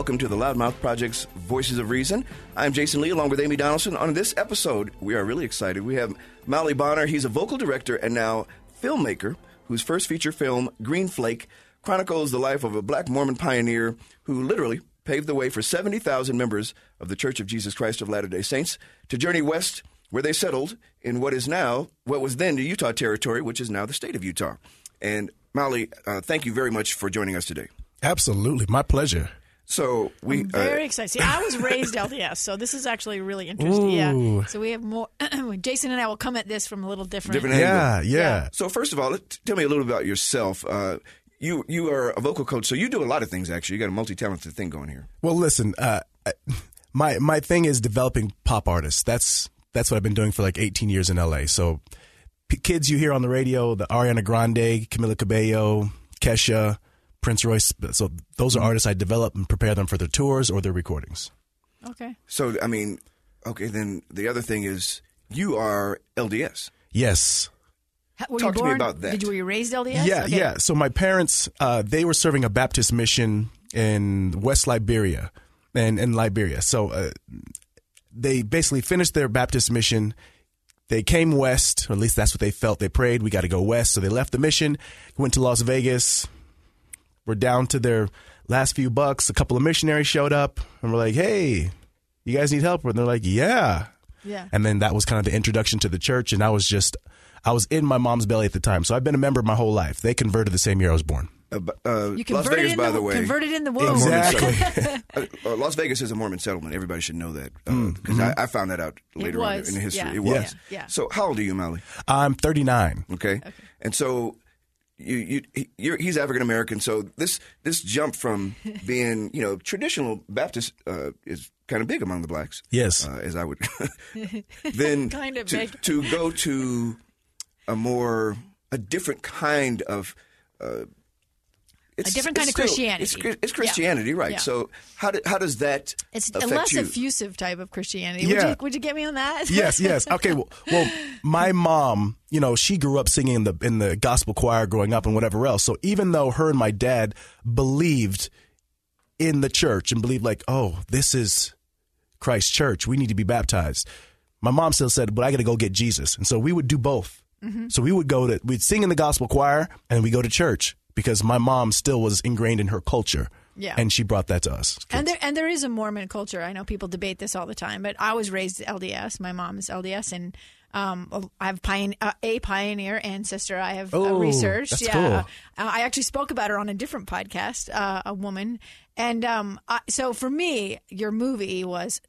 Welcome to the Loudmouth Project's Voices of Reason. I'm Jason Lee, along with Amy Donaldson. On this episode, we are really excited. We have Mauli Bonner. He's a vocal director and now filmmaker whose first feature film, Green Flake, chronicles the life of a black Mormon pioneer who literally paved the way for 70,000 members of the Church of Jesus Christ of Latter day Saints to journey west, where they settled in what is now, what was then the Utah Territory, which is now the state of Utah. And Mauli, uh, thank you very much for joining us today. Absolutely, my pleasure. So we I'm very uh, excited. See, I was raised LDS, so this is actually really interesting. Yeah. So we have more. Jason and I will come at this from a little different. different Yeah, angle. yeah. So first of all, let, tell me a little about yourself. Uh, you you are a vocal coach, so you do a lot of things. Actually, you got a multi talented thing going here. Well, listen, uh, my my thing is developing pop artists. That's that's what I've been doing for like 18 years in LA. So, p- kids you hear on the radio, the Ariana Grande, Camila Cabello, Kesha, Prince Royce. So those are artists I develop and prepare them for their tours or their recordings. Okay. So I mean, okay, then the other thing is you are LDS. Yes. Ha- Were Talk you to me about that. Did you were you raised LDS? Yeah, Okay. yeah. So my parents, uh, they were serving a Baptist mission in West Liberia, and in Liberia. So uh, they basically finished their Baptist mission. They came west, or at least that's what they felt. They prayed, we got to go west. So they left the mission, went to Las Vegas. We're down to their last few bucks. A couple of missionaries showed up, and we're like, "Hey, you guys need help?" And they're like, "Yeah." Yeah. And then that was kind of the introduction to the church. And I was just, I was in my mom's belly at the time. So I've been a member my whole life. They converted the same year I was born. Uh, uh, You Las converted Vegas, in by the, the way, converted in the womb. Exactly. uh, uh, Las Vegas is a Mormon settlement. Everybody should know that because I, I found that out later on was, in history. yeah. It was. Yeah, yeah. So how old are you, Mauli? I'm 39. Okay. Okay. And so you you you're, he's African American. So this this jump from being you know traditional Baptist uh, is kind of big among the blacks. Yes. Uh, as I would. then Kind of to, big. to go to a more a different kind of. Uh, it's, A different kind of still- Christianity. It's, it's Yeah. Christianity, right? Yeah. So how do, how does that It's a less you? effusive type of Christianity. Would, you, would you get me on that? yes, yes. Okay. Well, well, my mom, you know, she grew up singing in the in the gospel choir growing up and whatever else. So even though her and my dad believed in the church and believed like, oh, this is Christ's church, we need to be baptized. My mom still said, but I got to go get Jesus, and so we would do both. Mm-hmm. So we would go to we'd sing in the gospel choir and we go to church because my mom still was ingrained in her culture. Yeah. and she brought that to us. And there and there is a Mormon culture. I know people debate this all the time, but I was raised LDS. My mom is LDS, and um, I have pioneer, uh, a pioneer ancestor. I have uh, Oh, researched. that's yeah, cool. Uh, I actually spoke about her on a different podcast. Uh, a woman, and um, I, so for me, your movie was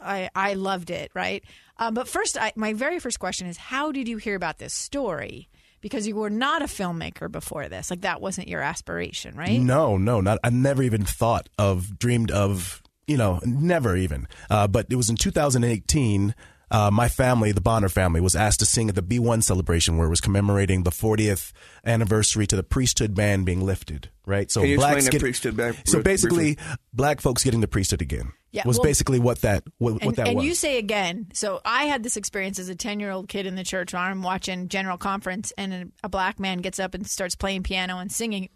I I loved it. Right, uh, but first, I, my very first question is, how did you hear about this story? Because you were not a filmmaker before this, like that wasn't your aspiration, right? No, no, not. I never even thought of, dreamed of, you know, never even. Uh, but it was in 2018. Uh, my family, the Bonner family, was asked to sing at the Be One celebration where it was commemorating the 40th anniversary to the priesthood ban being lifted. Right. So Can blacks get- priesthood ban So real basically, black folks getting the priesthood again. Yeah, was well- basically what that what, what and, that and was. you say again. So I had this experience as a ten-year-old kid in the church. Where I'm watching general conference, and a, a black man gets up and starts playing piano and singing,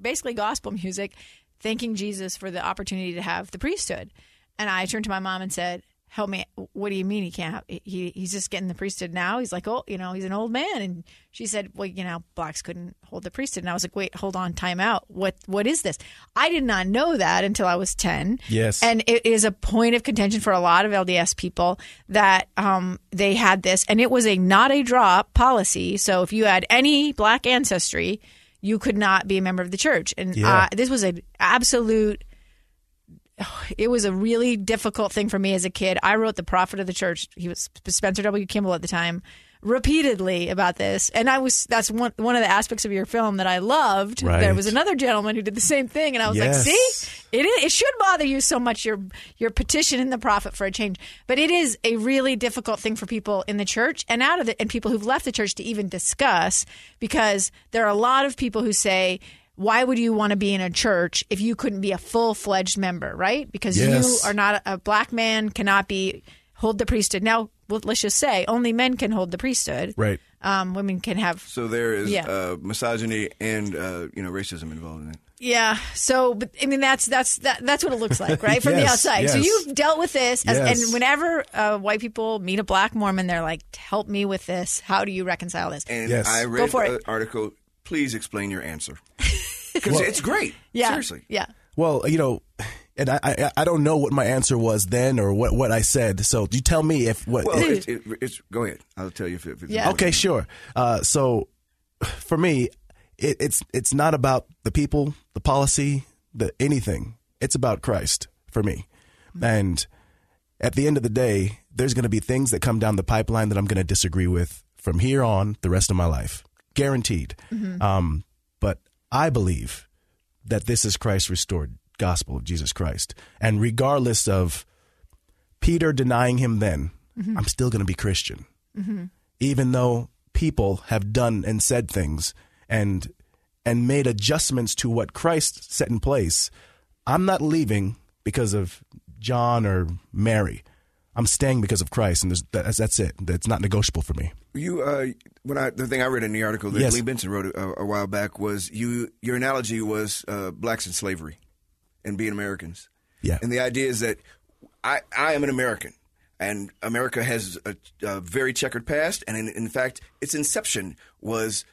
basically gospel music, thanking Jesus for the opportunity to have the priesthood. And I turned to my mom and said, help me. What do you mean he can't? He he's just getting the priesthood now. He's like, oh, you know, he's an old man. And she said, well, you know, blacks couldn't hold the priesthood. And I was like, wait, hold on, time out. What what is this? I did not know that until I was ten. Yes. and it is a point of contention for a lot of LDS people that um, they had this, and it was a not a drop policy. So if you had any black ancestry, you could not be a member of the church. And Yeah. uh, this was an absolute it was a really difficult thing for me as a kid. I wrote the prophet of the church. He was Spencer W. Kimball at the time, repeatedly about this, and I was that's one one of the aspects of your film that I loved. Right. There was another gentleman who did the same thing, and I was Yes. like, see, it is, it should bother you so much your your petition in the prophet for a change, but it is a really difficult thing for people in the church and out of the and people who've left the church to even discuss because there are a lot of people who say why would you want to be in a church if you couldn't be a full fledged member, right? Because Yes. you are not a black man, cannot be hold the priesthood. Now, well, let's just say only men can hold the priesthood. Right. Um, women can have. So there is Yeah. uh, misogyny and uh, you know racism involved in it. Yeah. So, but I mean, that's that's that, that's what it looks like, right, from the Yes, outside. So you've dealt with this, as, Yes. and whenever uh, white people meet a black Mormon, they're like, "Help me with this. How do you reconcile this?" And Yes. I read an article. Please explain your answer because it's great. yeah. Seriously. Yeah. Well, you know, and I, I I don't know what my answer was then or what, what I said. So you tell me if what. Well, it's, it, it's go ahead. I'll tell you if, if it's Yeah. Okay, sure. Uh, so for me, it, it's it's not about the people, the policy, the anything. It's about Christ for me. And at the end of the day, there's going to be things that come down the pipeline that I'm going to disagree with from here on the rest of my life, guaranteed. Mm-hmm. Um, but I believe that this is Christ's restored gospel of Jesus Christ, and regardless of Peter denying him then, mm-hmm. I'm still going to be Christian mm-hmm. even though people have done and said things and and made adjustments to what Christ set in place, I'm not leaving because of John or Mary. I'm staying because of Christ, and that's that's it. That's not negotiable for me. You, uh, when I the thing I read in the article that Yes. Lee Benson wrote a, a while back was you. Your analogy was uh, blacks in slavery and being Americans. Yeah. And the idea is that I, I am an American, and America has a, a very checkered past, and in, in fact, its inception was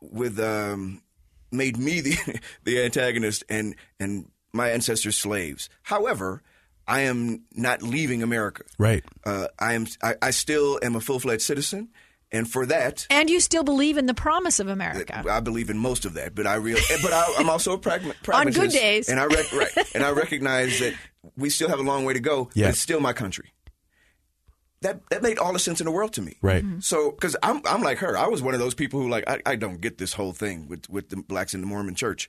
with um, made me the the antagonist and and my ancestors slaves. However, I am not leaving America. Right. Uh, I am. I, I still am a full fledged citizen, and for that, And you still believe in the promise of America. I believe in most of that. But I real. But I, I'm also a pragma- pragmatist. On good days. and I rec- right, and I recognize that we still have a long way to go. Yeah. But it's still my country. That that made all the sense in the world to me. Right. Mm-hmm. So, because I'm I'm like her, I was one of those people who like I, I don't get this whole thing with with the blacks in the Mormon Church.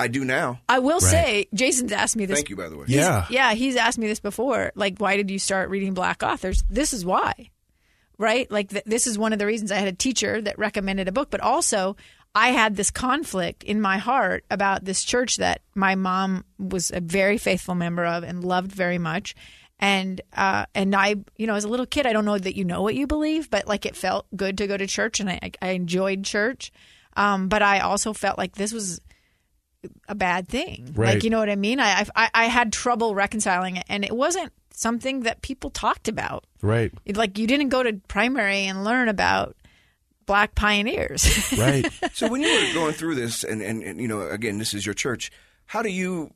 I do now. I will say, Jason's asked me this. Thank you, by the way. Yeah. Yeah, he's asked me this before. Like, why did you start reading black authors? This is why, right? Like, th- this is one of the reasons I had a teacher that recommended a book, but also I had this conflict in my heart about this church that my mom was a very faithful member of and loved very much. And uh, and I, you know, as a little kid, I don't know that you know what you believe, but like it felt good to go to church, and I, I enjoyed church. Um, but I also felt like this was a bad thing. Right. Like you know what I mean? I, I I had trouble reconciling it, and it wasn't something that people talked about. Right. Like you didn't go to primary and learn about black pioneers. Right. So when you were going through this, and, and, and you know, again, this is your church. How do you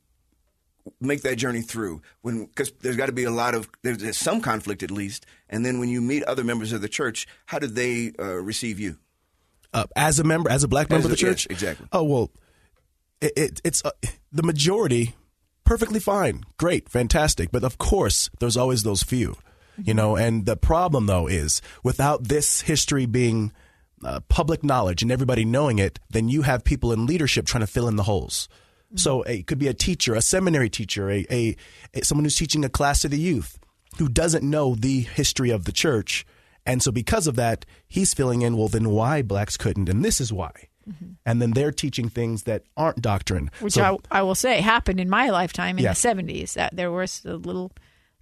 make that journey through? When because there's got to be a lot of there's, there's some conflict at least, and then when you meet other members of the church, how did they uh, receive you? uh, as a member, as a black member As of the a- church. yes, exactly. Oh well, it, it, it's uh, the majority. Perfectly fine, great, fantastic. But of course, there's always those few, you know. And the problem though is without this history being uh, public knowledge and everybody knowing it, then you have people in leadership trying to fill in the holes. So it could be a teacher, a seminary teacher, a, a, a someone who's teaching a class to the youth who doesn't know the history of the church, and so because of that, he's filling in. Well, then why blacks couldn't, and this is why. And then they're teaching things that aren't doctrine. Which So- I, I will say happened in my lifetime in Yeah. the 70s. That there was a little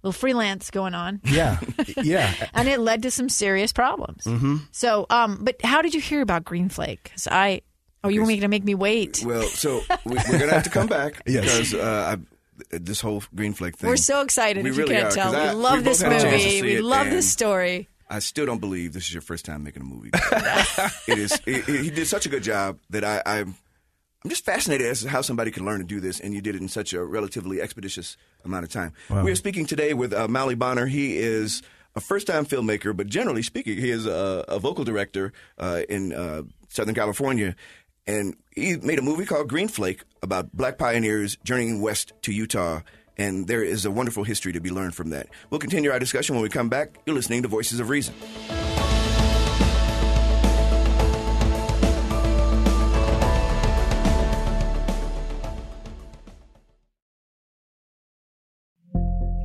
little freelance going on. yeah, yeah. and it led to some serious problems. Mm-hmm. So, um, but how did you hear about Green Flake? Because I, oh, you were going to make me wait. Well, so we, we're gonna have to come back Yes. because uh, I, this whole green flake thing. We're so excited. We if really you can't are, tell, 'cause we I- love we this both had a chance to movie. We it, love this story. I still don't believe this is your first time making a movie. it is. It, it- he did such a good job that I, I'm. I'm just fascinated as to how somebody can learn to do this, and you did it in such a relatively expeditious amount of time. We are speaking today with uh, Mauli Bonner. He is a first-time filmmaker, but generally speaking, he is a, a vocal director uh, in uh, Southern California, and he made a movie called Green Flake about black pioneers journeying west to Utah. And there is a wonderful history to be learned from that. We'll continue our discussion when we come back. You're listening to Voices of Reason.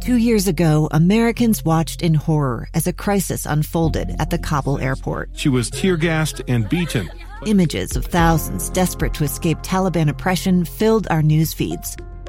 Two years ago, Americans watched in horror as a crisis unfolded at the Kabul airport. She was tear gassed and beaten. Images of thousands desperate to escape Taliban oppression filled our news feeds.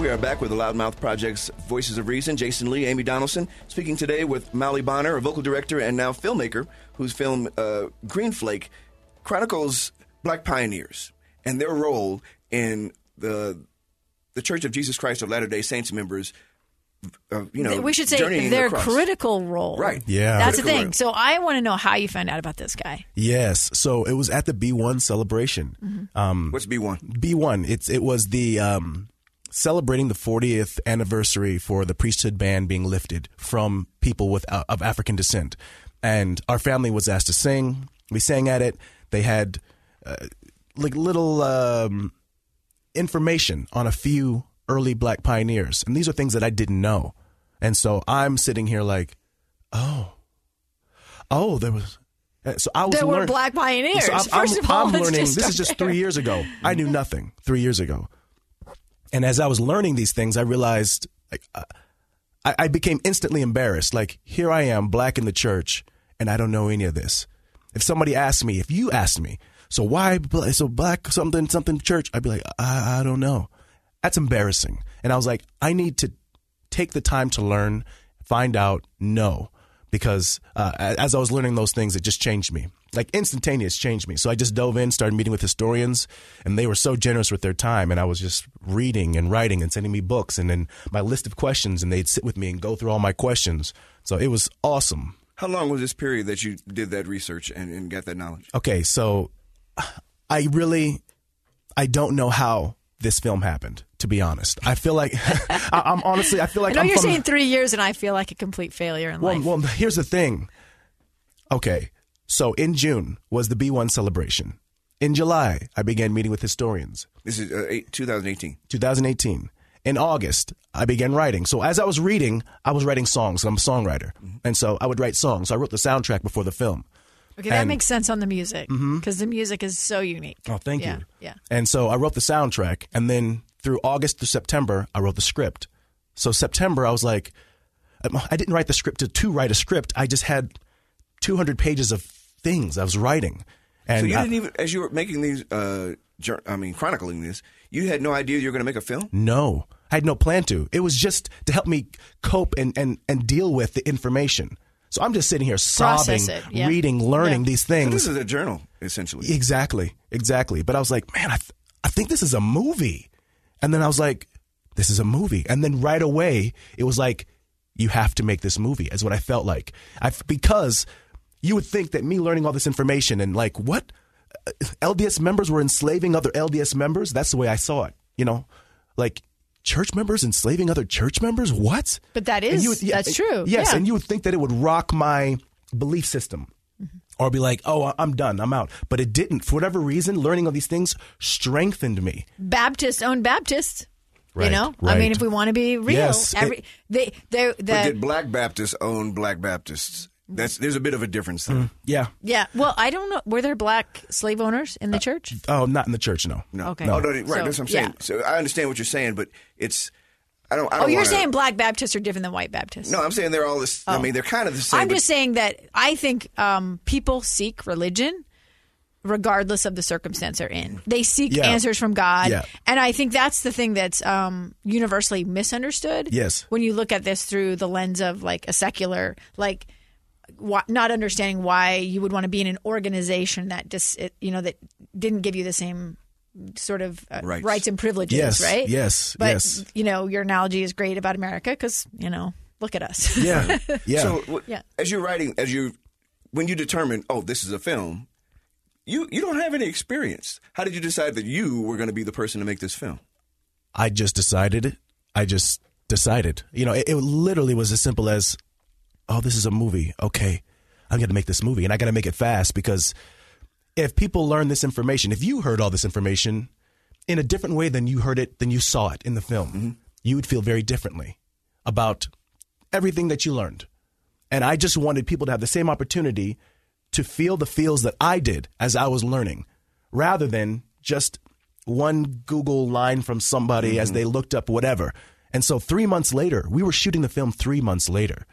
We are back with the Loudmouth Project's Voices of Reason. Jason Lee, Amy Donaldson, speaking today with Mauli Bonner, a vocal director and now filmmaker, whose film uh, Green Flake chronicles black pioneers and their role in the the Church of Jesus Christ of Latter Day Saints members. Uh, you know, we should say their across. critical role. Right. Yeah. That's the thing. role. So I want to know how you found out about this guy. Yes. So it was at the Be One celebration. Um, What's Be One? B1. It's it was the um, celebrating the 40th anniversary for the priesthood ban being lifted from people with uh, of African descent, and our family was asked to sing. We sang at it. They had uh, like little um, information on a few early black pioneers, and these are things that I didn't know. And so I'm sitting here like, oh, oh, there was. uh, So I was There were learn- black pioneers. So I'm, First I'm- of all, I'm learning. This is just three years ago. I knew nothing three years ago, and as I was learning these things, I realized like, uh, I, I became instantly embarrassed. Like here I am, black in the church, and I don't know any of this. If somebody asked me, if you asked me, so why so black something something church, I'd be like, I, I don't know. That's embarrassing. And I was like, I need to take the time to learn, find out, know, because uh, as I was learning those things, it just changed me. Like instantaneous changed me. So I just dove in, started meeting with historians, and they were so generous with their time. And I was just reading and writing and sending me books, and then my list of questions, and they'd sit with me and go through all my questions. So it was awesome. How long was this period that you did that research and, and got that knowledge? Okay, so I really, I don't know how this film happened. To be honest, I feel like I, I'm honestly, I feel like I know I'm you're from- saying three years, and I feel like a complete failure in Well, life. well, here's the thing. Okay, so in June was the Be One celebration. In July, I began meeting with historians. This is uh, eight, 2018. 2018. In August, I began writing. So as I was reading, I was writing songs. I'm a songwriter, and so I would write songs. So I wrote the soundtrack before the film. Okay, that and- makes sense on the music because the music is so unique. Oh, thank yeah, you. Yeah. And so I wrote the soundtrack, and then through August to September, I wrote the script. So September, I was like, um, I didn't write the script to, to write a script. I just had 200 pages of things I was writing. And so you I- didn't even, as you were making these, uh, jour- I mean, chronicling this, you had no idea you were going to make a film. no, I had no plan to. It was just to help me cope and, and, and deal with the information. So I'm just sitting here sobbing, it, yeah. reading, learning Yeah. these So things. this is a journal, essentially. Exactly, exactly. But I was like, man, I, th- I think this is a movie. And then I was like, this is a movie. And then right away, it was like, you have to make this movie, is what I felt like. I, because you would think that me learning all this information and like, what? Uh, LDS members were enslaving other LDS members? That's the way I saw it, you know? Like, church members enslaving other church members? What? But that And is- you would- that's true. Yes, Yeah. and you would think that it would rock my belief system or be like, oh, I'm done, I'm out. But it didn't. For whatever reason, learning all these things strengthened me. Baptist own Baptists. You Right, know, I mean, if we want to be real, Yes, every it- they they But the did black Baptists own black Baptists? That's there's a bit of a difference there. Yeah. yeah. Well, I don't know. Were there black slave owners in the Uh, church? Oh, not in the church, no. No. Okay. Oh, no, right. So, that's what I'm saying. yeah. So I understand what you're saying, but it's I don't. I Oh, don't you're wanna- saying black Baptists are different than white Baptists? No, I'm saying they're all this. I Oh. mean, they're kind of the same. I'm but- just saying that I think um, people seek religion regardless of the circumstance they're in. They seek Yeah. answers from God. Yeah. And I think that's the thing that's um, universally misunderstood. Yes. When you look at this through the lens of like a secular, like, wh- not understanding why you would want to be in an organization that just, it, you know, that didn't give you the same sort of uh, Rights. rights and privileges, Yes, right? yes, But, yes. you know, your analogy is great about America because, you know, look at us. Yeah. Yeah. So wh- Yeah. as you're writing, as you when you determine, oh, this is a film, you you don't have any experience. How did you decide that you were going to be the person to make this film? I just decided. I just decided. You know, it, it literally was as simple as, oh, this is a movie. Okay, I'm going to make this movie, and I got to make it fast because if people learn this information, if you heard all this information in a different way than you heard it, than you saw it in the film, mm-hmm. you would feel very differently about everything that you learned. And I just wanted people to have the same opportunity to feel the feels that I did as I was learning, rather than just one Google line from somebody as mm-hmm. they looked up whatever. And so three months later, we were shooting the film three months later.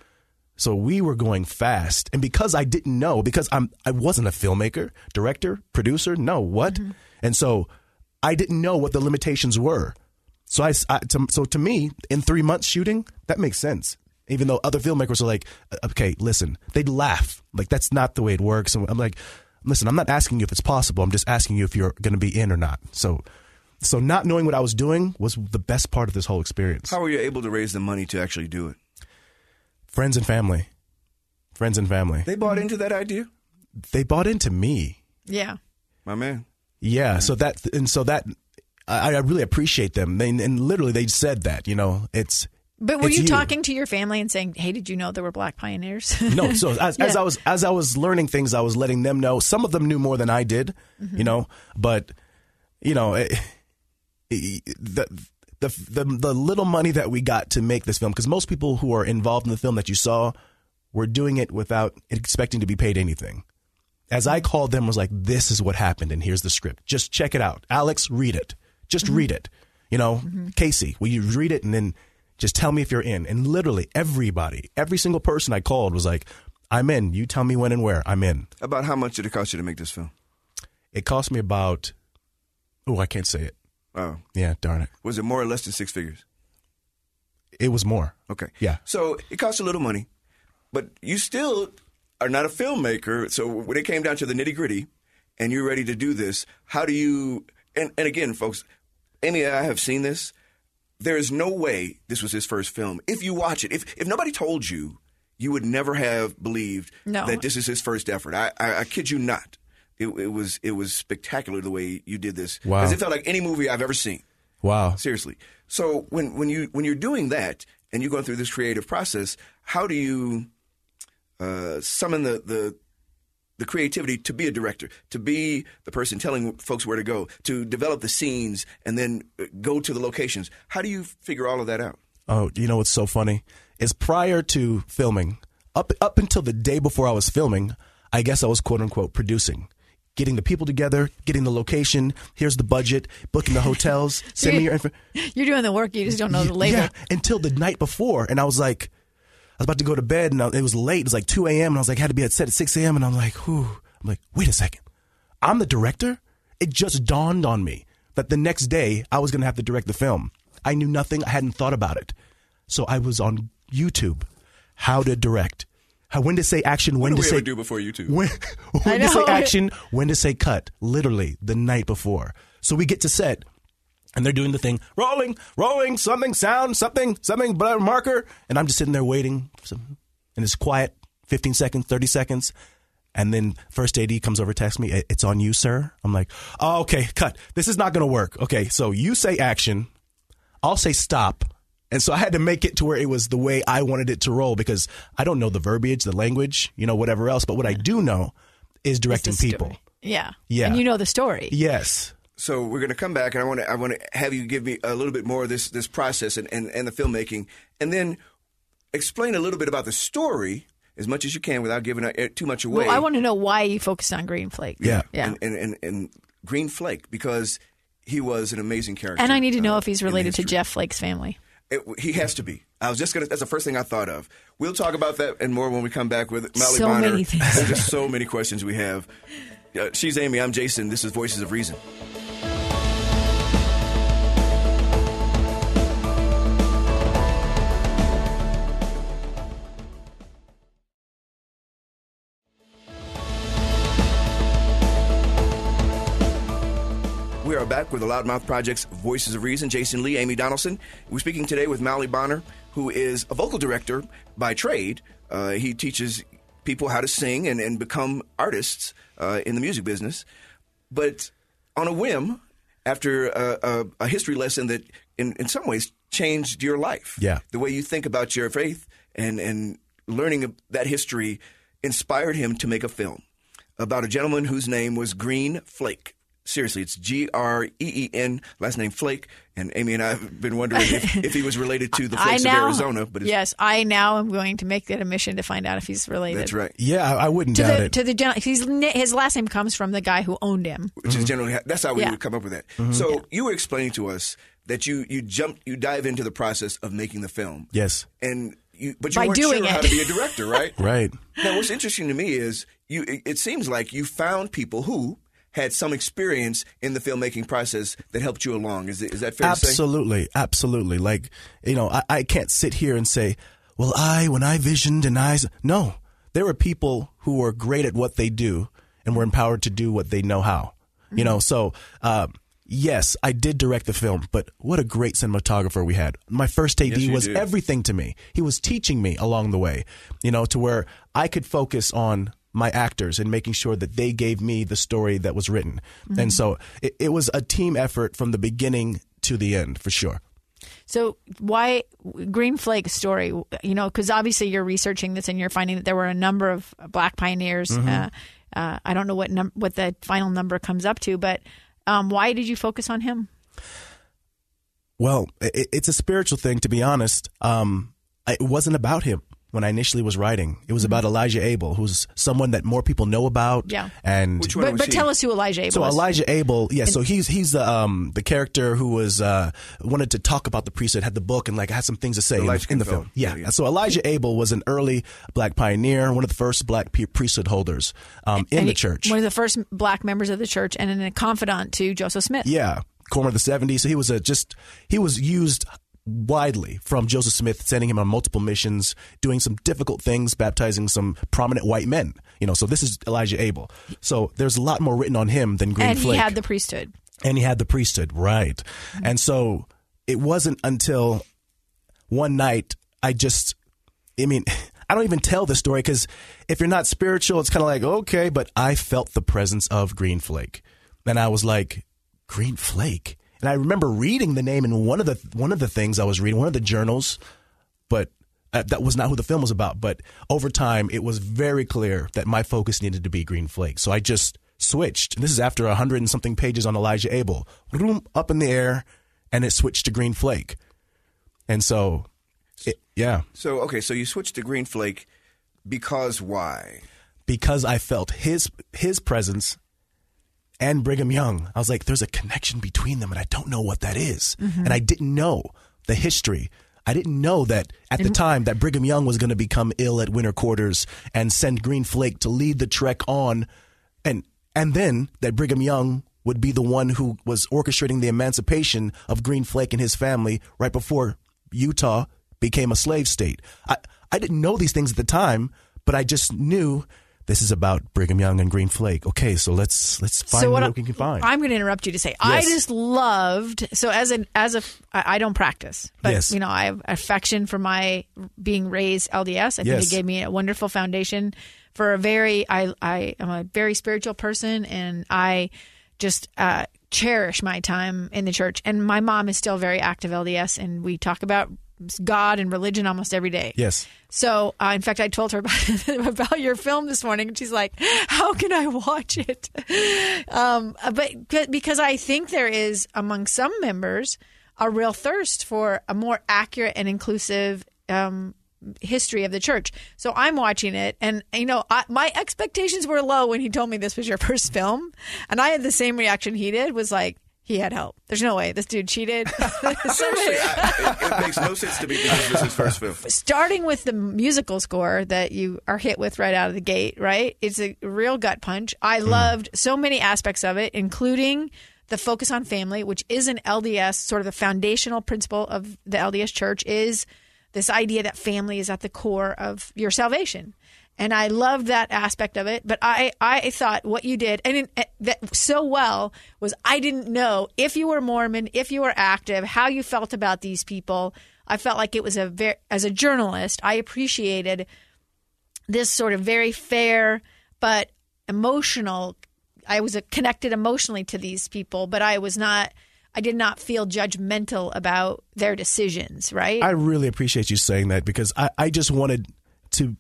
So we were going fast. And because I didn't know, because I'm I wasn't a filmmaker, director, producer, no, what? And so I didn't know what the limitations were. So I, I to, so to me, in three months shooting, that makes sense. Even though other filmmakers are like, "Uh, okay, listen, they'd laugh. Like that's not the way it works. And I'm like, listen, I'm not asking you if it's possible. I'm just asking you if you're going to be in or not. So, so not knowing what I was doing was the best part of this whole experience. How were you able to raise the money to actually do it? Friends and family, friends and family. They bought into that idea, They bought into me. yeah. my man. Yeah. So that and so that I, I really appreciate them. They, and literally, they said that. You know, it's. But were it's you, talking to your family and saying, "Hey, did you know there were black pioneers?" no so as, as i was as i was learning things i was letting them know some of them knew more than i did Mm-hmm. you know but you know it, it- the, the the the little money that we got to make this film because most people who are involved in the film that you saw were doing it without expecting to be paid anything. As i called them was like this is what happened and here's the script. Just check it out. Alex read it. Just mm-hmm. read it. You know mm-hmm. casey will you read it and then just tell me if you're in? And literally everybody every single person i called was like i'm in. You tell me when and where. I'm in. About how much did it cost you to make this film? it cost me about oh i can't say it Oh, yeah darn it was it more or less than six figures? it was more Okay. Yeah. So it costs a little money, but you still are not a filmmaker. So when it came down to the nitty gritty and you're ready to do this, how do you, and, and again, folks, Amy and I have seen this. There is no way this was his first film. If you watch it, if, if nobody told you, you would never have believed No. that this is his first effort. I, I, I kid you not. It, it was it was spectacular the way you did this. Wow. Because it felt like any movie I've ever seen. wow Seriously. So when when you when you're doing that and you're going through this creative process, how do you uh, summon the the the creativity to be a director, to be the person telling folks where to go, to develop the scenes, and then uh, go to the locations? How do you figure all of that out? Oh, you know what's so funny? It's prior to filming, up up until the day before I was filming, I guess I was quote unquote producing. Getting the people together, getting the location, here's the budget, booking the hotels, send me your info. You're doing the work, you just don't know the label. Yeah, until the night before. And I was like, I was about to go to bed and I, it was late. It was like 2 a.m. And I was like, I had to be at set at 6 a.m. And I'm like, whew. I'm like, wait a second. I'm the director? It just dawned on me that the next day I was going to have to direct the film. I knew nothing. I hadn't thought about it. So I was on YouTube, how to direct. How, when to say action, when What to we say ever do before YouTube? when, when to say action, when to say cut. Literally the night before. So we get to set, and they're doing the thing, rolling, rolling, something, sound, something, something, blah, marker, and I'm just sitting there waiting, for some, and it's quiet, 15 seconds, 30 seconds. And then first AD comes over, texts me, "It's on you, sir." I'm like, "Oh, okay, cut. This is not going to work." Okay, so you say action, I'll say stop. And so I had to make it to where it was the way I wanted it to roll because I don't know the verbiage, the language, you know, whatever else. But what I do know is directing people. story. Yeah. Yeah. And you know the story. Yes. So we're going to come back, and I want to I want to have you give me a little bit more of this this process and, and, and the filmmaking, and then explain a little bit about the story as much as you can without giving uh, too much away. Well, I want to know why you focused on Green Flake. Yeah. Yeah. And, and, and, and Green Flake because he was an amazing character. And I need to know uh, if he's related to. Jeff Flake's family. It, he has to be. I was just gonna. That's the first thing I thought of. We'll talk about that and more when we come back with Mauli So Bonner. many things. There's just so many questions we have. Uh, she's Amy. I'm Jason. This is Voices of Reason. Back with the Loudmouth Project's Voices of Reason. Jason Lee, Amy Donaldson. We're speaking today with Mauli Bonner, who is a vocal director by trade. Uh, he teaches people how to sing and, and become artists uh, in the music business. But on a whim, after a, a, a history lesson that, in, in some ways, changed your life. Yeah. The way you think about your faith and, and learning that history inspired him to make a film about a gentleman whose name was Green Flake. Seriously, it's G R E E N, last name Flake. And Amy and I have been wondering if, if he was related to the Flakes now, of Arizona. But it's, yes, I now am going to make that a mission to find out if he's related. that's right. Yeah, I, I wouldn't To doubt the it. to the gen- he's, his last name comes from the guy who owned him. Which is mm-hmm. generally that's how we Yeah. would come up with that. Mm-hmm. So you were explaining to us that you you jump you dive into the process of making the film. yes. And you but you By weren't doing sure how it. to be a director, right? Right. Now, what's interesting to me is you. It, it seems like you found people who had some experience in the filmmaking process that helped you along. Is, is that fair to say? Absolutely, absolutely. Like you know, I, I can't sit here and say, "Well, I when I visioned and I." s-" No, there were people who were great at what they do and were empowered to do what they know how. You know, so uh, yes, I did direct the film, but what a great cinematographer we had. My first AD Yes, was did. everything to me. He was teaching me along the way. You know, to where I could focus on my actors and making sure that they gave me the story that was written. And so it, it was a team effort from the beginning to the end, for sure. So why Green Flake story? You know, because obviously you're researching this and you're finding that there were a number of black pioneers. Mm-hmm. Uh, uh, I don't know what num- what the final number comes up to, but um, why did you focus on him? Well, it, it's a spiritual thing, to be honest. Um, it wasn't about him when I initially was writing. It was about Elijah Abel, who's someone that more people know about. Yeah. And Which one But, but tell us who Elijah Abel so is. Elijah Abel, yeah. So he's he's the um the character who was uh wanted to talk about the priesthood, had the book, and like had some things to say in, the- in the skin film. Yeah. Yeah, yeah. So Elijah Abel was an early black pioneer, one of the first black priesthood holders um, in And the he- church. One of the first black members of the church and a confidant to Joseph Smith. Yeah, corner of the 70s. So he was a just he was used widely from Joseph Smith, sending him on multiple missions, doing some difficult things, baptizing some prominent white men. You know, so this is Elijah Abel. So there's a lot more written on him than Green and Flake. he had the priesthood. and he had the priesthood, right? Mm-hmm. And so it wasn't until one night I just, I mean, I don't even tell the story because if you're not spiritual, it's kind of like okay, but I felt the presence of Green Flake, and I was like, Green Flake, and I remember reading the name in one of the one of the things I was reading, one of the journals, but. Uh, that was not who the film was about, but over time, it was very clear that my focus needed to be Green Flake. So I just switched. And this is after a hundred and something pages on Elijah Abel. Vroom, up in the air, and it switched to Green Flake. And so, it, yeah, So okay, so you switched to Green Flake because why? because I felt his his presence and Brigham Young. I was like, there's a connection between them, and I don't know what that is. Mm-hmm. And I didn't know the history. I didn't know that at the time that Brigham Young was going to become ill at winter quarters and send Green Flake to lead the trek on, and and then that Brigham Young would be the one who was orchestrating the emancipation of Green Flake and his family right before Utah became a slave state. I I didn't know these things at the time, but I just knew this is about Brigham Young and Green Flake. Okay, so let's let's find so what, what, we can find. I'm going to interrupt you to say I just loved. So as an as a I don't practice, but Yes. you know I have affection for my being raised LDS. I think Yes. it gave me a wonderful foundation for a very I I am a very spiritual person, and I just uh, cherish my time in the church. And my mom is still very active LDS, and we talk about God and religion almost every day. Yes. So, uh, in fact, I told her about, about your film this morning, and she's like, "How can I watch it?" Um, but, but because I think there is among some members a real thirst for a more accurate and inclusive um, history of the church. So I'm watching it, and you know, I, my expectations were low when he told me this was your first film, and I had the same reaction he did. Was like. He had help. There's no way this dude cheated. Seriously, I, it, it makes no sense to me that this was his first film. starting with the musical score that you are hit with right out of the gate, right? It's a real gut punch. I hmm. loved so many aspects of it, including the focus on family, which is an LDS sort of the foundational principle of the LDS church is this idea that family is at the core of your salvation. And I loved that aspect of it, but I, I thought what you did and in, that so well was I didn't know if you were Mormon, if you were active, how you felt about these people. I felt like it was a very, as a journalist, I appreciated this sort of very fair but emotional. I was connected emotionally to these people, but I was not. I did not feel judgmental about their decisions. Right? I really appreciate you saying that because I, I just wanted to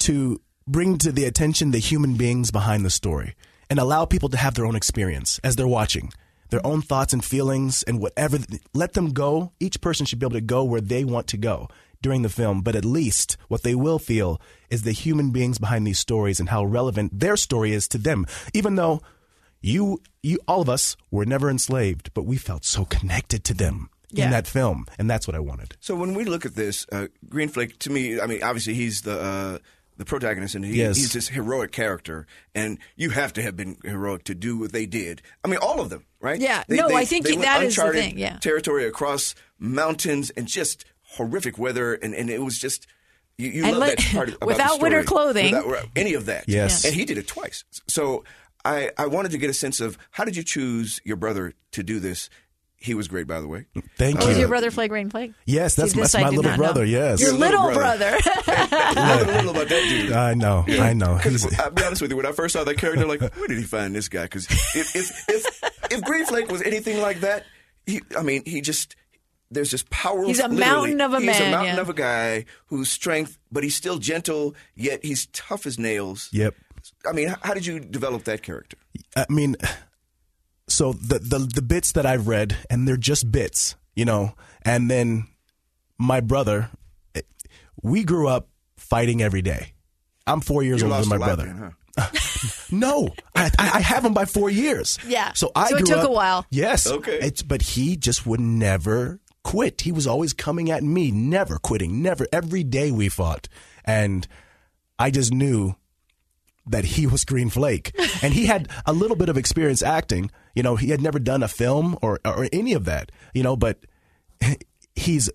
to bring to the attention the human beings behind the story and allow people to have their own experience as they're watching their own thoughts and feelings and whatever let them go. Each person should be able to go where they want to go during the film but at least what they will feel is the human beings behind these stories and how relevant their story is to them. Even though you you all of us were never enslaved but we felt so connected to them Yeah. in that film and that's what i wanted. So when we look at this, uh, Green Flake, to me, I mean, obviously he's the uh, the protagonist, and he, Yes. he's this heroic character, and you have to have been heroic to do what they did. I mean, all of them, right? Yeah. No, I think they that went is the thing, yeah. territory across mountains and just horrific weather, and, and it was just. You, you love let- that part about the without winter clothing. without any of that. Yes. and he did it twice. So I, I wanted to get a sense of how did you choose your brother to do this. He was great, by the way. thank Oh, you is your brother Flake Rain Flake? Yes, that's See, my- this that's I my did little not know. brother, yes. Your Your little, little brother. I know a little about that dude. I know, I know. Because He's- I'll be honest with you, when I first saw that character, like, where did he find this guy? Because if if, if if Green Flake was anything like that, he, I mean, he just there's this power. He's a mountain of a man. he's man, a mountain yeah. of a guy whose strength, but he's still gentle, yet he's tough as nails. Yep. I mean, how, how did you develop that character? I mean, so the, the the bits that I've read, and they're just bits, you know. And then my brother, eh, we grew up fighting every day. I'm four years You older than my brother. then, huh? No, I, I I have him by four years. Yeah. So I So it grew took up- a while. Yes. Okay. It's, but he just would never quit. He was always coming at me, never quitting, never. Every day we fought, and I just knew that he was Green Flake, and he had a little bit of experience acting. You know, he had never done a film or or any of that. You know, but he's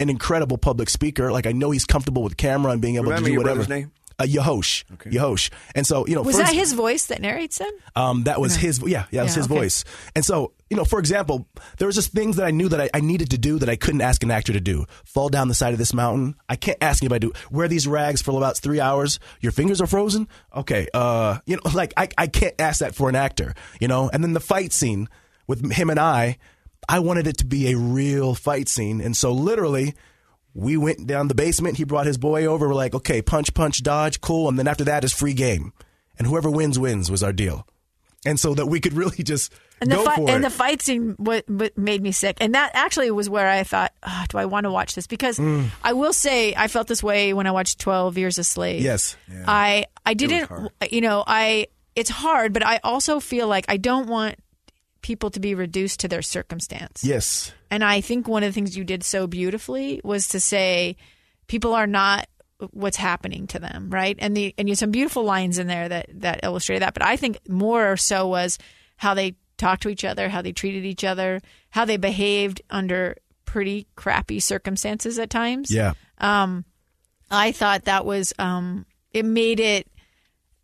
an incredible public speaker. Like I know he's comfortable with camera and being able Remind to do your whatever. brother's name? Uh, Yahosh. okay. Yahosh. And so, you know, Was first- that his voice that narrates him? um, that was his, yeah, yeah, that was Yeah, his okay. voice. And so, you know, for example, there was just things that I knew that I, I needed to do that I couldn't ask an actor to do. Fall down the side of this mountain. I can't ask anybody to. Wear these rags for about three hours. Your fingers are frozen. Okay, uh, you know, like I, I can't ask that for an actor. You know, and then the fight scene with him and I, I wanted it to be a real fight scene, and so literally. We went down the basement. He brought his boy over. We're like, okay, punch, punch, dodge, cool. And then after that is free game. And whoever wins, wins was our deal and so that we could really just And the go fight for and it. the fight scene what, what made me sick, and that actually was where I thought, "Ah, do I want to watch this? Because Mm. I will say I felt this way when I watched Twelve Years a Slave. Yes. I I didn't, you know, I it's hard, but I also feel like I don't want people to be reduced to their circumstance. yes, And I think one of the things you did so beautifully was to say people are not what's happening to them, right? And the and you had some beautiful lines in there that that illustrated that. But I think more so was how they talked to each other, how they treated each other, how they behaved under pretty crappy circumstances at times. yeah, I thought that was um, it made it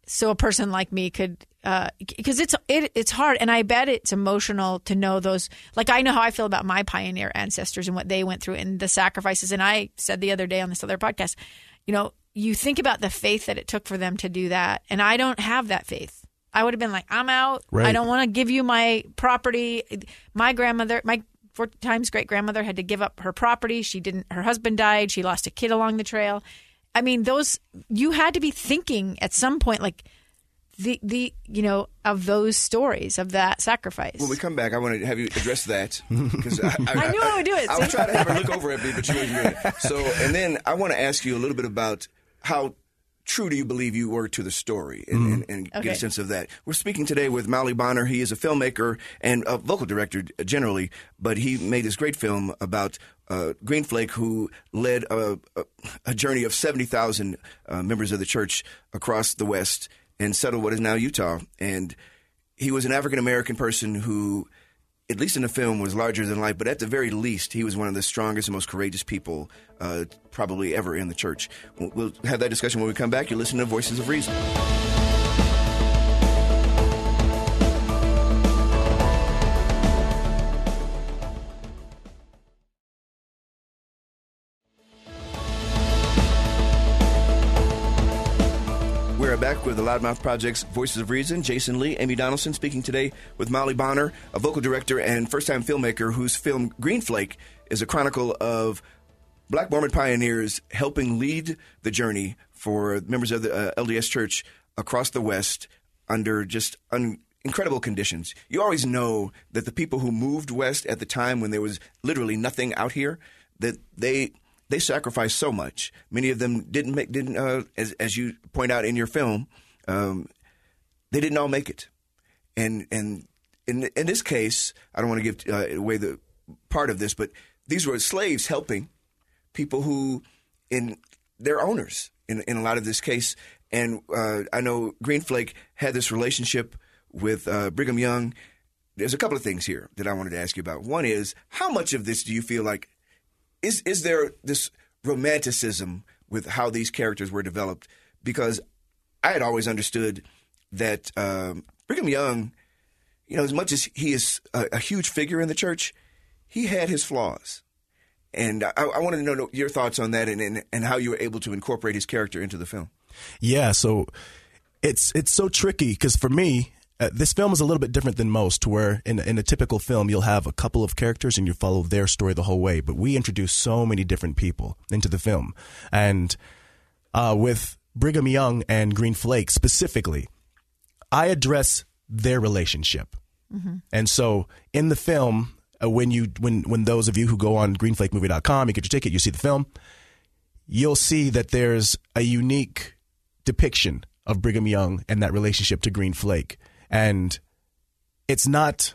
so a person like me could because it's it, it's hard and I bet it's emotional to know those like I know how I feel about my pioneer ancestors and what they went through and the sacrifices and I said the other day on this other podcast you know you think about the faith that it took for them to do that and I don't have that faith I would have been like I'm out I don't want to give you my property my grandmother my four times great grandmother had to give up her property. She didn't. Her husband died. She lost a kid along the trail. I mean, those you had to be thinking at some point, like the the you know of those stories of that sacrifice. When we come back, I want to have you address that because I, I knew I would do it, I was see? trying to have her look over at me, but she wasn't doing it. So, and then I want to ask you a little bit about how true do you believe you were to the story and, and, and get a sense of that. We're speaking today with Mauli Bonner. He is a filmmaker and a vocal director generally, but he made this great film about uh, Green Flake, who led a, a, a journey of 70,000 uh, members of the church across the West and settled what is now Utah. And he was an African American person who, at least in the film, was larger than life. But at the very least, he was one of the strongest and most courageous people uh, probably ever in the church. We'll, have that discussion when we come back. You're listening to Voices of Reason. With the Loudmouth Project's Voices of Reason. Jason Lee, Amy Donaldson speaking today with Mauli Bonner, a vocal director and first time filmmaker whose film Green Flake is a chronicle of black Mormon pioneers helping lead the journey for members of the uh, LDS Church across the West under just un- incredible conditions. You always know that the people who moved west at the time when there was literally nothing out here, that they they sacrificed so much. Many of them didn't make didn't uh, as as you point out in your film, um, they didn't all make it, and and in in this case, I don't want to give uh, away the part of this, but these were slaves helping people who in they're owners in in a lot of this case. And uh, I know Green Flake had this relationship with uh, Brigham Young. There's a couple of things here that I wanted to ask you about. One is how much of this do you feel like is is there this romanticism with how these characters were developed? Because I had always understood that um, Brigham Young, you know, as much as he is a, a huge figure in the church, he had his flaws. And I, I wanted to know your thoughts on that and, and, and how you were able to incorporate his character into the film. Yeah, so it's it's so tricky because for me, uh, this film is a little bit different than most. Where in in a typical film, you'll have a couple of characters and you follow their story the whole way. But we introduce so many different people into the film, and uh, with Brigham Young and Green Flake specifically, I address their relationship. And so in the film, uh, when you when when those of you who go on greenflakemovie.com, you get your ticket, you see the film, you'll see that there's a unique depiction of Brigham Young and that relationship to Green Flake. And it's not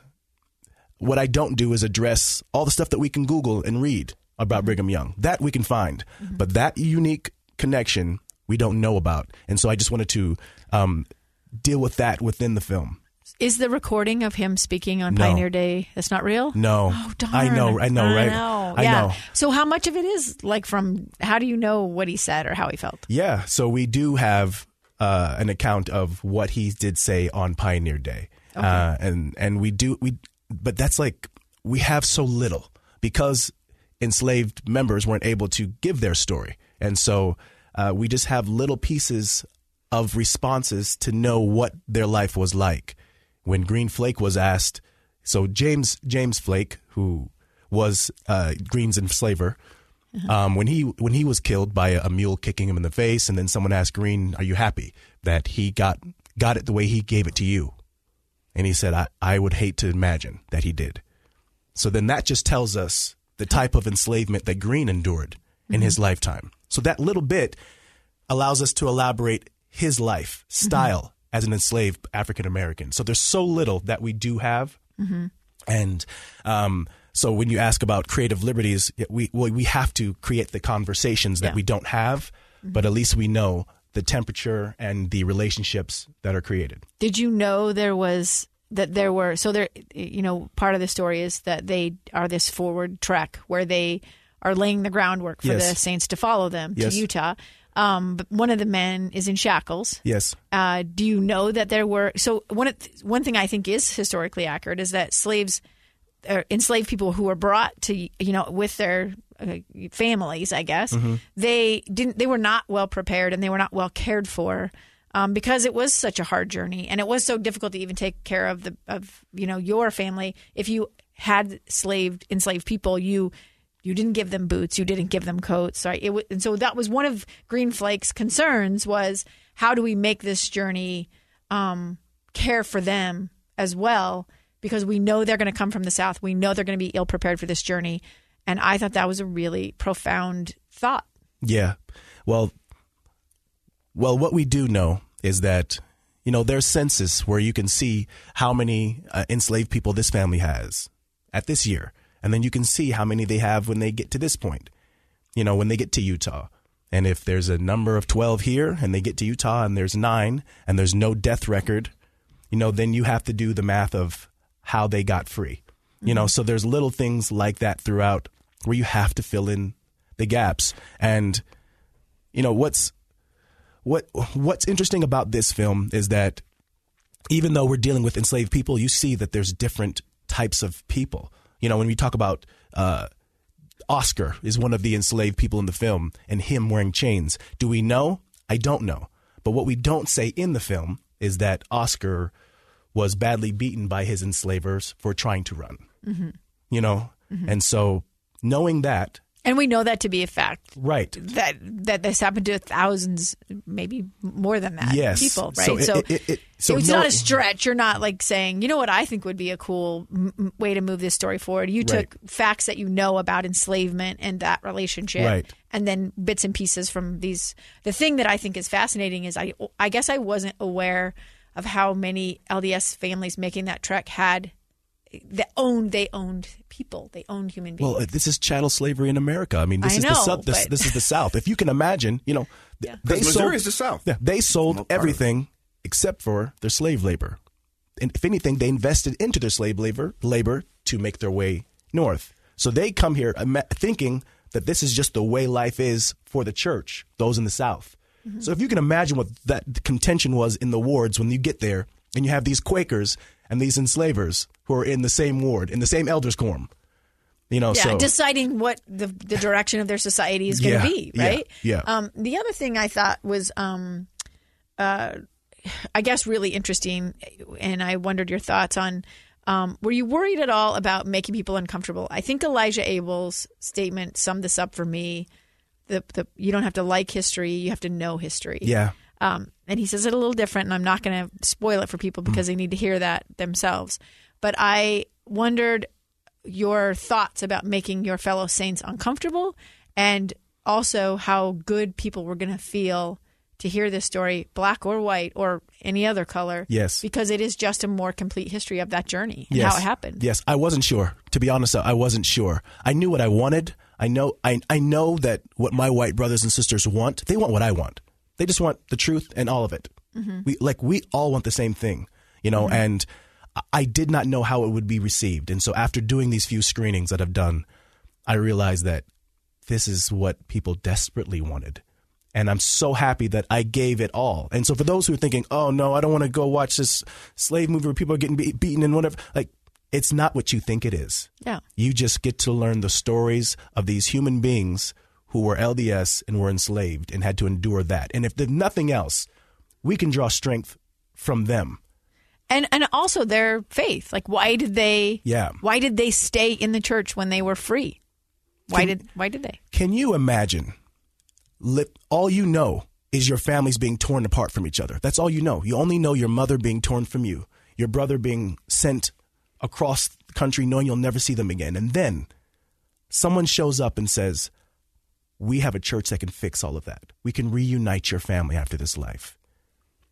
what I don't do is address all the stuff that we can Google and read about Brigham Young. That we can find. But that unique connection we don't know about. And so I just wanted to um, deal with that within the film. Is the recording of him speaking on No. Pioneer Day that's not real? No. Oh, darn. I know, I know, right? I know. I yeah. know. So how much of it is like from how do you know what he said or how he felt? Yeah, so we do have uh, an account of what he did say on Pioneer Day, uh, and and we do we, but that's like we have so little because enslaved members weren't able to give their story, and so uh, we just have little pieces of responses to know what their life was like. When Green Flake was asked, so James James Flake, who was uh, Green's enslaver, um, when he when he was killed by a, mule kicking him in the face, and then someone asked Green, "Are you happy that he got got it the way he gave it to you?" And he said, "I, I would hate to imagine that he did." So then that just tells us the type of enslavement that Green endured in his lifetime. So that little bit allows us to elaborate his life style as an enslaved African American. So there's so little that we do have, and um, so when you ask about creative liberties, we well, we have to create the conversations that Yeah. we don't have, but at least we know the temperature and the relationships that are created. Did you know there was that there were so there you know part of the story is that they are this forward trek where they are laying the groundwork for Yes. the saints to follow them Yes. to Utah. Um, but one of the men is in shackles. Yes. Uh, do you know that there were so one of- one thing I think is historically accurate is that slaves enslaved people who were brought to you know with their uh, families, I guess they didn't they were not well prepared and they were not well cared for um, because it was such a hard journey and it was so difficult to even take care of the of you know your family if you had slaved enslaved people, you you didn't give them boots, you didn't give them coats, right? It, wa- and so that was one of Green Flake's concerns was how do we make this journey um, care for them as well? Because we know they're going to come from the south, we know they're going to be ill prepared for this journey, and I thought that was a really profound thought. Yeah. Well, well, what we do know is that you know there's census where you can see how many uh, enslaved people this family has at this year, and then you can see how many they have when they get to this point. You know, when they get to Utah. And if there's a number of 12 here and they get to Utah and there's nine and there's no death record, you know, then you have to do the math of how they got free. You know, so there's little things like that throughout where you have to fill in the gaps. And you know, what's what what's interesting about this film is that even though we're dealing with enslaved people, you see that there's different types of people. You know, when we talk about uh, Oscar is one of the enslaved people in the film, and him wearing chains. Do we know? I don't know. But what we don't say in the film is that Oscar was badly beaten by his enslavers for trying to run. Mm-hmm. You know, and so knowing that, And we know that to be a fact. right? That that this happened to thousands, maybe more than that. Yes. people, right? it- So, it- it- it- so it's no- not a stretch. You're not like saying, you know what I think would be a cool m- m- way to move this story forward. You Right. took facts that you know about enslavement and that relationship, Right. and then bits and pieces from these. The thing that I think is fascinating is I I guess I wasn't aware of how many LDS families making that trek had that owned they owned people they owned human beings. Well, this is chattel slavery in America. I mean, this I is the know, South. This, but- this is the South. If you can imagine, you know, th- they Because sold Missouri is the South. Yeah, they sold I'm a part of it. everything except for their slave labor. And if anything, they invested into their slave labor labor to make their way north. So they come here thinking that this is just the way life is for the church, those in the South. So if you can imagine what that contention was in the wards when you get there, and you have these Quakers and these enslavers who are in the same ward, in the same elders' quorum. You know, yeah, so deciding what the the direction of their society is going Yeah, to be, yeah, right? yeah. Um, the other thing I thought was, um, uh, I guess, really interesting, and I wondered your thoughts on. Um, were you worried at all about making people uncomfortable? I think Elijah Abel's statement summed this up for me. The, the you don't have to like history, you have to know history. yeah. Um, and he says it a little different, and I'm not going to spoil it for people because they need to hear that themselves. But I wondered your thoughts about making your fellow saints uncomfortable and also how good people were going to feel to hear this story, black or white or any other color. Yes. Because it is just a more complete history of that journey and yes. how it happened. Yes, I wasn't sure. To be honest, I wasn't sure. I knew what I wanted. I know I I know that what my white brothers and sisters want, they want what I want. They just want the truth and all of it. Mm-hmm. We like we all want the same thing, you know, mm-hmm. and I- I did not know how it would be received. And so after doing these few screenings that I've done, I realized that this is what people desperately wanted. And I'm so happy that I gave it all. And so for those who are thinking, oh no, I don't want to go watch this slave movie where people are getting be- beaten and whatever, like, it's not what you think it is. Yeah. You just get to learn the stories of these human beings who were LDS and were enslaved and had to endure that. And if there's nothing else, we can draw strength from them. And and also their faith. Like why did they Yeah. why did they stay in the church when they were free? Why Can- did why did they? Can you imagine? All you know is your families being torn apart from each other. That's all you know. You only know your mother being torn from you, your brother being sent across the country knowing you'll never see them again. And then someone shows up and says, We have a church that can fix all of that. We can reunite your family after this life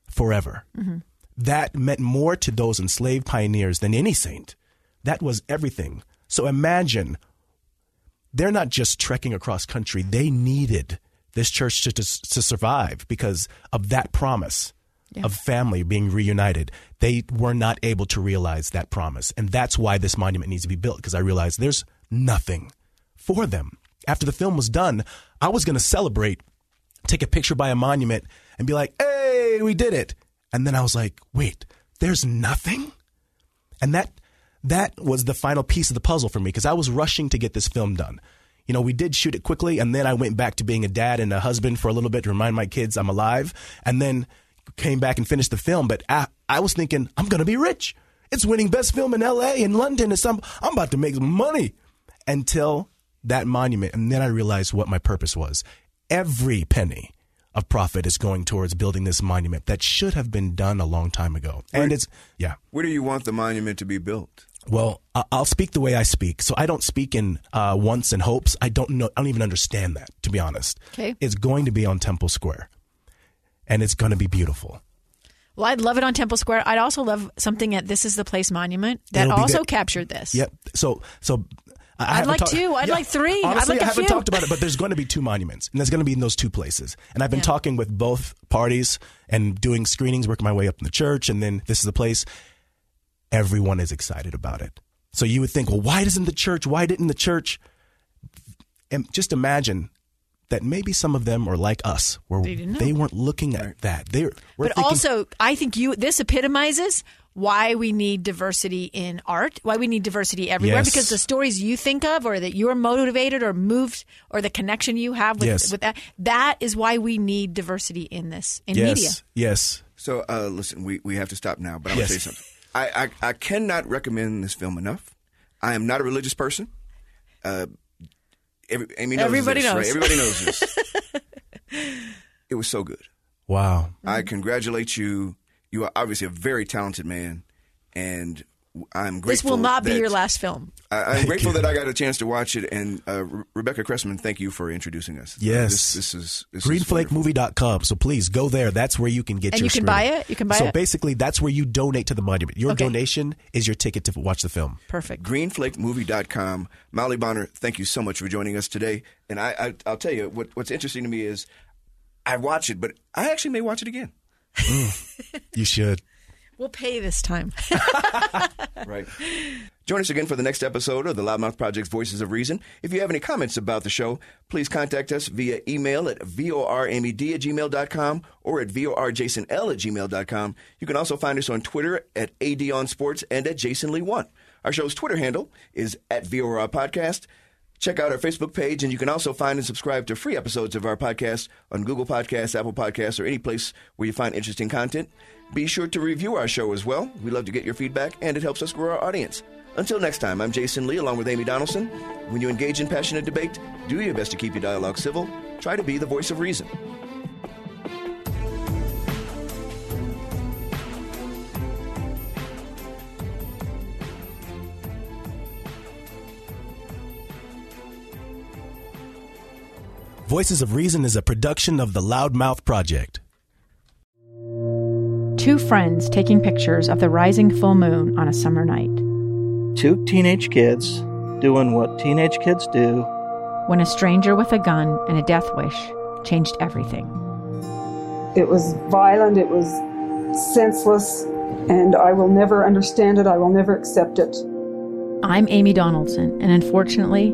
forever. Mm-hmm. That meant more to those enslaved pioneers than any saint. That was everything. So imagine they're not just trekking across country. They needed this church to, to, to survive because of that promise of family being reunited. They were not able to realize that promise. And that's why this monument needs to be built because I realized there's nothing for them. After the film was done, I was going to celebrate, take a picture by a monument, and be like, hey, we did it. And then I was like, wait, there's nothing? And that that was the final piece of the puzzle for me because I was rushing to get this film done. You know, we did shoot it quickly, and then I went back to being a dad and a husband for a little bit to remind my kids I'm alive, and then came back and finished the film. But I, I was thinking I'm going to be rich. It's winning best film in L.A. and London. And some, I'm about to make money until that monument. And then I realized what my purpose was. Every penny of profit is going towards building this monument that should have been done a long time ago. And it's, yeah. Where do you want the monument to be built? Well, I- I'll speak the way I speak. So I don't speak in uh, wants and hopes. I don't know. I don't even understand that, to be honest. Okay. It's going to be on Temple Square, and it's going to be beautiful. Well, I'd love it on Temple Square. I'd also love something at This Is the Place Monument that also there. captured this. Yep. So, so I I'd like two. I'd like three. I'd Honestly, like I haven't few. talked about it, but there's going to be two monuments, and there's going to be in those two places. And I've been Yeah. talking with both parties and doing screenings, working my way up in the church, and then this is the place. Everyone is excited about it. So you would think, well, why doesn't the church? Why didn't the church? And just imagine that maybe some of them are like us, where They didn't know. they weren't looking at that. They were we're but thinking, also, I think you this epitomizes why we need diversity in art, why we need diversity everywhere, Yes. because the stories you think of, or that you're motivated or moved, or the connection you have with, Yes. with that, that is why we need diversity in this in yes, media. yes, So, uh, listen, we, we have to stop now, but I'm Yes. going to say something. I, I, I cannot recommend this film enough. I am not a religious person. Uh, every, Amy knows Everybody this, knows. Right? Everybody knows this. it was so good. wow. I congratulate you. You are obviously a very talented man, and I'm grateful. This will not be your last film. I, I'm grateful that I got a chance to watch it. And uh, Re- Rebecca Cressman, thank you for introducing us. Uh, Yes. this, this is this is wonderful. greenflakemovie.com. So please go there. That's where you can get And your you can screening. buy it? You can buy so it? So basically, that's where you donate to the monument. Your Okay. donation is your ticket to watch the film. Perfect. greenflakemovie.com. Mauli Bonner, thank you so much for joining us today. And I, I, I'll tell you what, what's interesting to me is I watch it, but I actually may watch it again. You should. We'll pay this time. Right. Join us again for the next episode of the Loudmouth Project's Voices of Reason. If you have any comments about the show, please contact us via email at vormed at gmail.com or at vorjasonl at gmail.com. You can also find us on Twitter at adonsports and at jasonlee1. Our show's Twitter handle is at VOR Podcast. Check out our Facebook page, and you can also find and subscribe to free episodes of our podcast on Google Podcasts, Apple Podcasts, or any place where you find interesting content. Be sure to review our show as well. We love to get your feedback, and it helps us grow our audience. Until next time, I'm Jason Lee along with Amy Donaldson. When you engage in passionate debate, do your best to keep your dialogue civil. Try to be the voice of reason. Voices of Reason is a production of the Loudmouth Project. Two friends taking pictures of the rising full moon on a summer night. Two teenage kids doing what teenage kids do. When a stranger with a gun and a death wish changed everything. It was violent, it was senseless, and I will never understand it. I will never accept it. I'm Amy Donaldson, and unfortunately,